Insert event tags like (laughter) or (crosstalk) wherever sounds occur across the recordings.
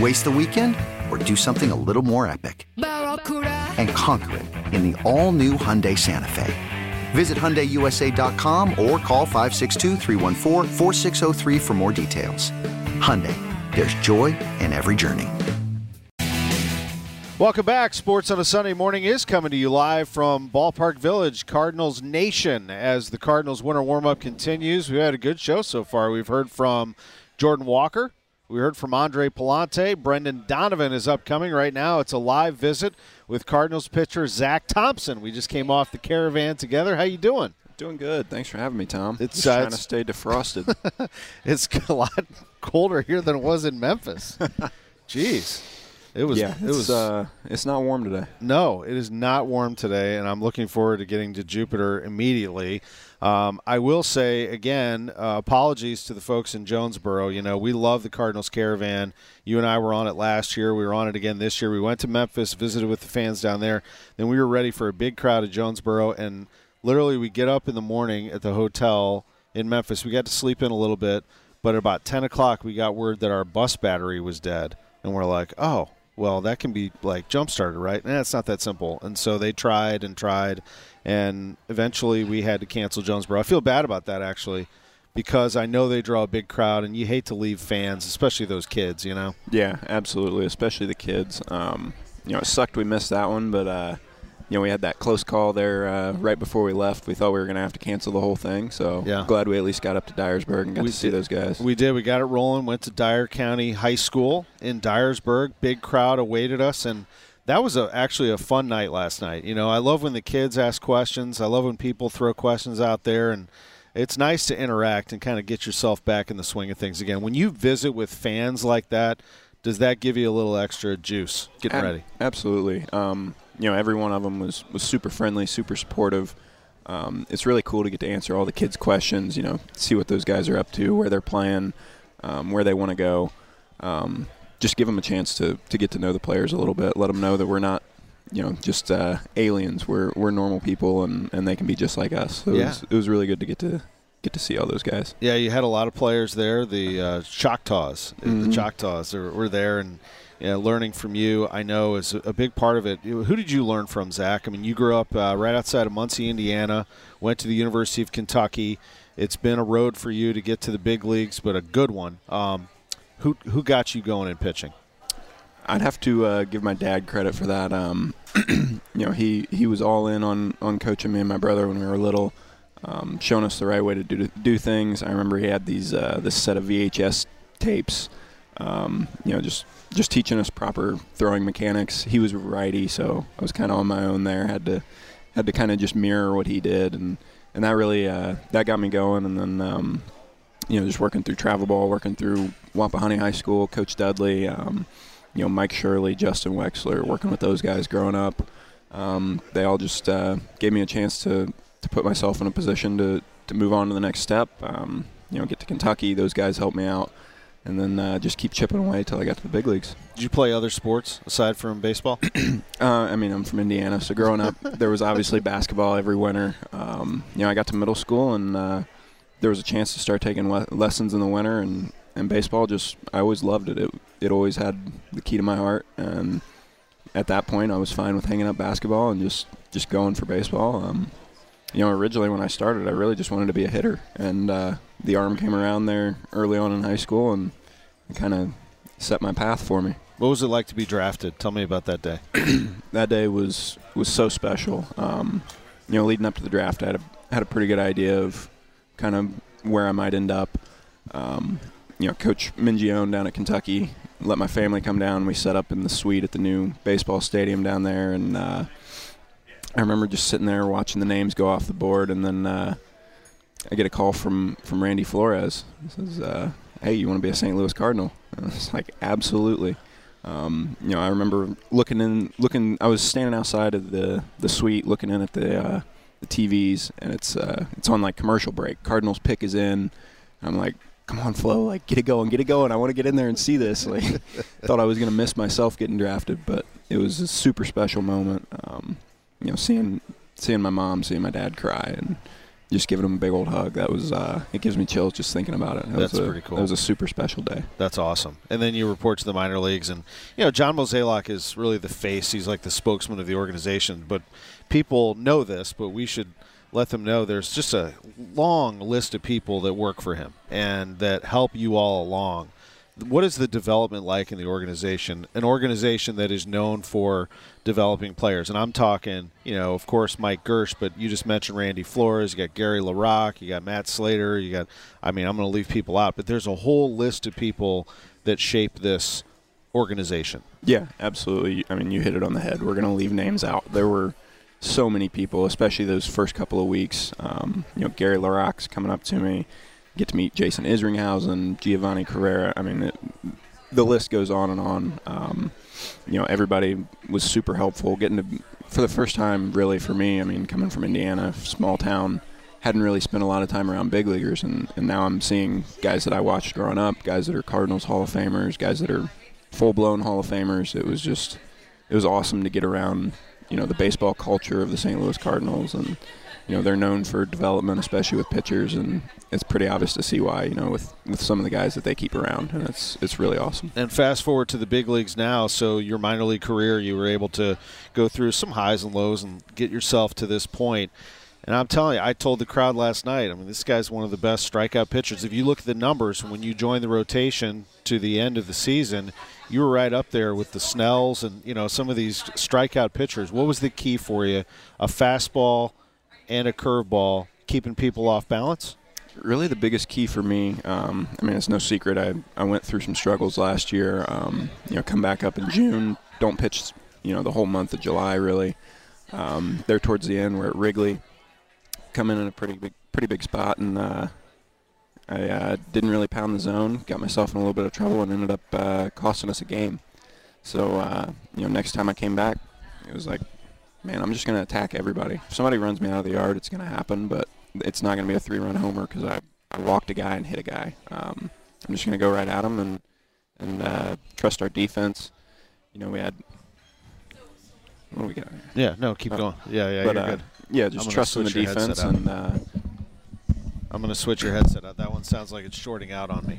Waste the weekend or do something a little more epic? And conquer it in the all new Hyundai Santa Fe. Visit HyundaiUSA.com or call 562 for more details. Hyundai, there's joy in every journey. Welcome back. Sports on a Sunday morning is coming to you live from Ballpark Village, Cardinals Nation, as the Cardinals winter warm up continues. We've had a good show so far. We've heard from Jordan Walker. We heard from Andre Pallante. Brendan Donovan is upcoming right now. It's a live visit with Cardinals pitcher Zack Thompson. We just came off the caravan together. How you doing? Doing good. Thanks for having me, Tom. It's Just uh, trying it's- to stay defrosted. (laughs) It's a lot colder here than it was in Memphis. (laughs) Jeez, it was. yeah, it was. uh, it's not warm today. No, it is not warm today, and I'm looking forward to getting to Jupiter immediately. Um, I will say again, uh, apologies to the folks in Jonesboro. You know, we love the Cardinals Caravan. You and I were on it last year. We were on it again this year. We went to Memphis, visited with the fans down there. Then we were ready for a big crowd at Jonesboro, and literally we get up in the morning at the hotel in Memphis. We got to sleep in a little bit, but about 10 o'clock we got word that our bus battery was dead, and we're like, oh well, that can be like jump started, right? And it's not that simple. And so they tried and tried, and eventually we had to cancel Jonesboro. I feel bad about that actually, because I know they draw a big crowd, and you hate to leave fans, especially those kids. You know. Yeah, absolutely, especially the kids. Um, you know, it sucked we missed that one, but uh, you know, we had that close call there uh, right before we left. We thought we were going to have to cancel the whole thing, so Yeah. glad we at least got up to Dyersburg and got We to see did. those guys. We did. We got it rolling. Went to Dyer County High School in Dyersburg. Big crowd awaited us, and that was a, actually a fun night last night. You know, I love when the kids ask questions. I love when people throw questions out there, and it's nice to interact and kind of get yourself back in the swing of things again. When you visit with fans like that, does that give you a little extra juice getting Ab- ready? Absolutely. Um, you know, every one of them was, was super friendly, super supportive. Um, it's really cool to get to answer all the kids' questions. You know, see what those guys are up to, where they're playing, um, where they want to go. Um, just give them a chance to, to get to know the players a little bit. Let them know that we're not, you know, just uh, aliens. We're we're normal people, and, and they can be just like us. So it, Yeah. was, it was really good to get to get to see all those guys. Yeah, you had a lot of players there. The uh, Choctaws, the Mhm. Choctaws were, were there, and you know, learning from you, I know, is a, big part of it. Who did you learn from, Zack? I mean, you grew up uh, right outside of Muncie, Indiana. Went to the University of Kentucky. It's been a road for you to get to the big leagues, but a good one. Um, who who got you going in pitching? I'd have to uh, give my dad credit for that. Um, (clears throat) you know, he, he was all in on, on coaching me and my brother when we were little, um, showing us the right way to do do things. I remember he had these uh, this set of VHS tapes, um, you know, just just teaching us proper throwing mechanics. He was a righty, so I was kind of on my own there. Had to had to kind of just mirror what he did, and and that really uh, that got me going. And then um, you know, just working through travel ball, working through Wapahani High School, Coach Dudley. Um, you know, Mike Shirley, Justin Wexler, working with those guys growing up. Um, they all just uh, gave me a chance to, to put myself in a position to, to move on to the next step. Um, you know, get to Kentucky. Those guys helped me out. And then uh, just keep chipping away until I got to the big leagues. Did you play other sports aside from baseball? (clears throat) Uh, I mean, I'm from Indiana, so growing up, (laughs) there was obviously basketball every winter. Um, you know, I got to middle school, and uh, there was a chance to start taking le- lessons in the winter, and and baseball just I always loved it. It it always had the key to my heart, and at that point I was fine with hanging up basketball and just just going for baseball. Um, you know, originally when I started, I really just wanted to be a hitter, and uh, the arm came around there early on in high school, and kind of set my path for me. What was it like to be drafted? Tell me about that day. (clears throat) that day was was so special. Um, you know, leading up to the draft, I had a had a pretty good idea of kind of where I might end up. Um, you know, Coach Mingione down at Kentucky let my family come down. We set up in the suite at the new baseball stadium down there, and uh, I remember just sitting there watching the names go off the board, and then uh, I get a call from from Randy Flores. He says, uh, "Hey, you want to be a St. Louis Cardinal?" And (laughs) I was like, "Absolutely." Um, you know, I remember looking in, looking. I was standing outside of the the suite, looking in at the uh, the TVs, and it's uh, it's on like commercial break. Cardinals pick is in. I'm like, come on, Flo, like get it going, get it going. I want to get in there and see this. (laughs) Like, thought I was gonna miss myself getting drafted, but it was a super special moment. Um, you know, seeing seeing my mom, seeing my dad cry, and just giving him a big old hug. That was uh, it gives me chills just thinking about it. That That's was a, pretty cool. That was a super special day. That's awesome. And then you report to the minor leagues, and you know John Mozeliak is really the face. He's like the spokesman of the organization. But people know this, but we should let them know there's just a long list of people that work for him and that help you all along. What is the development like in the organization? An organization that is known for developing players, and I'm talking, you know, of course, Mike Girsch, but you just mentioned Randy Flores. You got Gary LaRocque, you got Matt Slater, you got. I mean, I'm going to leave people out, but there's a whole list of people that shape this organization. Yeah, absolutely. I mean, you hit it on the head. We're going to leave names out. There were so many people, especially those first couple of weeks. Um, you know, Gary LaRocque's coming up to me. Get to meet Jason Isringhausen, Giovanni Carrera. I mean, it, the list goes on and on. Um, you know, everybody was super helpful. Getting to, for the first time, really, for me, I mean, coming from Indiana, small town, hadn't really spent a lot of time around big leaguers, and, and now I'm seeing guys that I watched growing up, guys that are Cardinals Hall of Famers, guys that are full blown Hall of Famers. It was just, it was awesome to get around, you know, the baseball culture of the St. Louis Cardinals, and you know they're known for development, especially with pitchers, and it's pretty obvious to see why. You know, with with some of the guys that they keep around, and it's it's really awesome. And fast forward to the big leagues now. So your minor league career, you were able to go through some highs and lows and get yourself to this point. And I'm telling you, I told the crowd last night. I mean, this guy's one of the best strikeout pitchers. If you look at the numbers when you join the rotation to the end of the season, you were right up there with the Snells and you know some of these strikeout pitchers. What was the key for you? A fastball and a curveball, keeping people off balance. Really, the biggest key for me. Um, I mean, it's no secret. I I went through some struggles last year. Um, you know, come back up in June. Don't pitch. You know, the whole month of July really. Um, there towards the end, we're at Wrigley. Come in in a pretty big, pretty big spot, and uh, I uh, didn't really pound the zone. Got myself in a little bit of trouble, and ended up uh, costing us a game. So uh, you know, next time I came back, it was like, man, I'm just going to attack everybody. If somebody runs me out of the yard, it's going to happen, but it's not going to be a three-run homer because I, I walked a guy and hit a guy. Um, I'm just going to go right at him and and uh, trust our defense. You know, we had what do we got? Yeah, no, keep Oh. going. Yeah, yeah, but, you're uh, good. Yeah, just gonna trusting the switch your headset defense and uh, I'm going to switch your headset out. That one sounds like it's shorting out on me.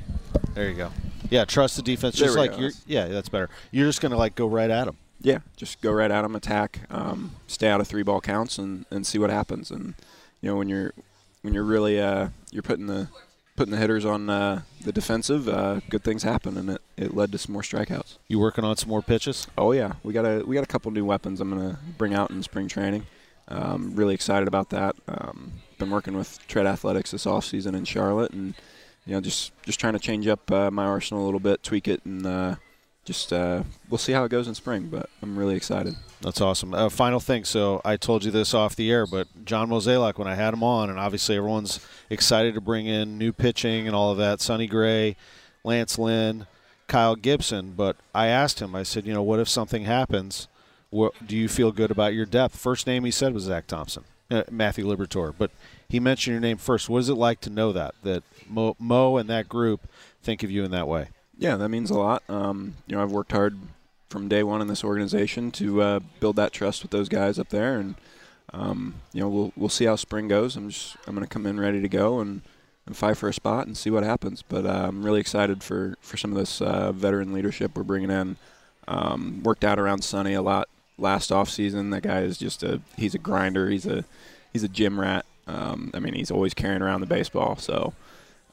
There you go. Yeah, trust the defense. There Just like go. you're. Yeah, that's better. You're just going to like go right at them. yeah, just go right at them, attack, um, stay out of three ball counts, and, and see what happens. And you know when you're when you're really uh, you're putting the putting the hitters on uh, the defensive, uh, good things happen, and it, it led to some more strikeouts. You working on some more pitches? Oh yeah, we got a we got a couple new weapons I'm gonna bring out in spring training. Um, really excited about that. Um, been working with Tread Athletics this off season in Charlotte, and you know just just trying to change up uh, my arsenal a little bit, tweak it, and uh, just uh, we'll see how it goes in spring. But I'm really excited. That's awesome. Uh, final thing. So I told you this off the air, but John Mozeliak, when I had him on, and obviously everyone's excited to bring in new pitching and all of that. Sonny Gray, Lance Lynn, Kyle Gibson. But I asked him. I said, you know, what if something happens? What do you feel good about your depth? First name he said was Zack Thompson, uh, Matthew Liberatore. But he mentioned your name first. What is it like to know that that Mo, Mo and that group think of you in that way? Yeah, that means a lot. Um, you know, I've worked hard from day one in this organization to uh, build that trust with those guys up there, and um, you know, we'll we'll see how spring goes. I'm just I'm going to come in ready to go, and and fight for a spot and see what happens. But uh, I'm really excited for for some of this uh, veteran leadership we're bringing in. Um, worked out around Sonny a lot last off season. That guy is just a he's a grinder. He's a he's a gym rat. Um, I mean, he's always carrying around the baseball. So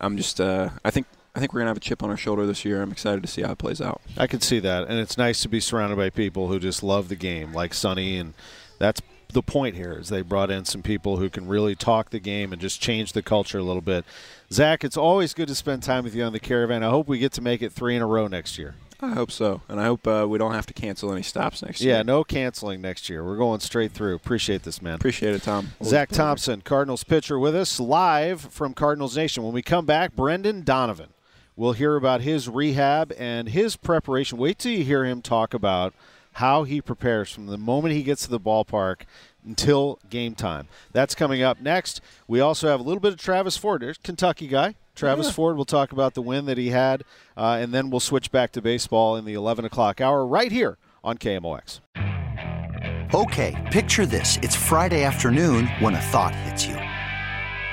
I'm just uh, I think I think we're gonna have a chip on our shoulder this year. I'm excited to see how it plays out. I can see that, and it's nice to be surrounded by people who just love the game, like Sonny, and that's the point here. Is they brought in some people who can really talk the game and just change the culture a little bit. Zack, it's always good to spend time with you on the caravan. I hope we get to make it three in a row next year. I hope so, and I hope uh, we don't have to cancel any stops next year. Yeah, no canceling next year. We're going straight through. Appreciate this, man. Appreciate it, Tom. Zack Thompson, Cardinals pitcher, with us live from Cardinals Nation. When we come back, Brendan Donovan. We'll hear about his rehab and his preparation. Wait till you hear him talk about how he prepares from the moment he gets to the ballpark until game time. That's coming up next. We also have a little bit of Travis Ford. There's Kentucky guy. Travis yeah. Ford will talk about the win that he had, uh, and then we'll switch back to baseball in the 11 o'clock hour right here on KMOX. Okay, picture this. It's Friday afternoon when a thought hits you.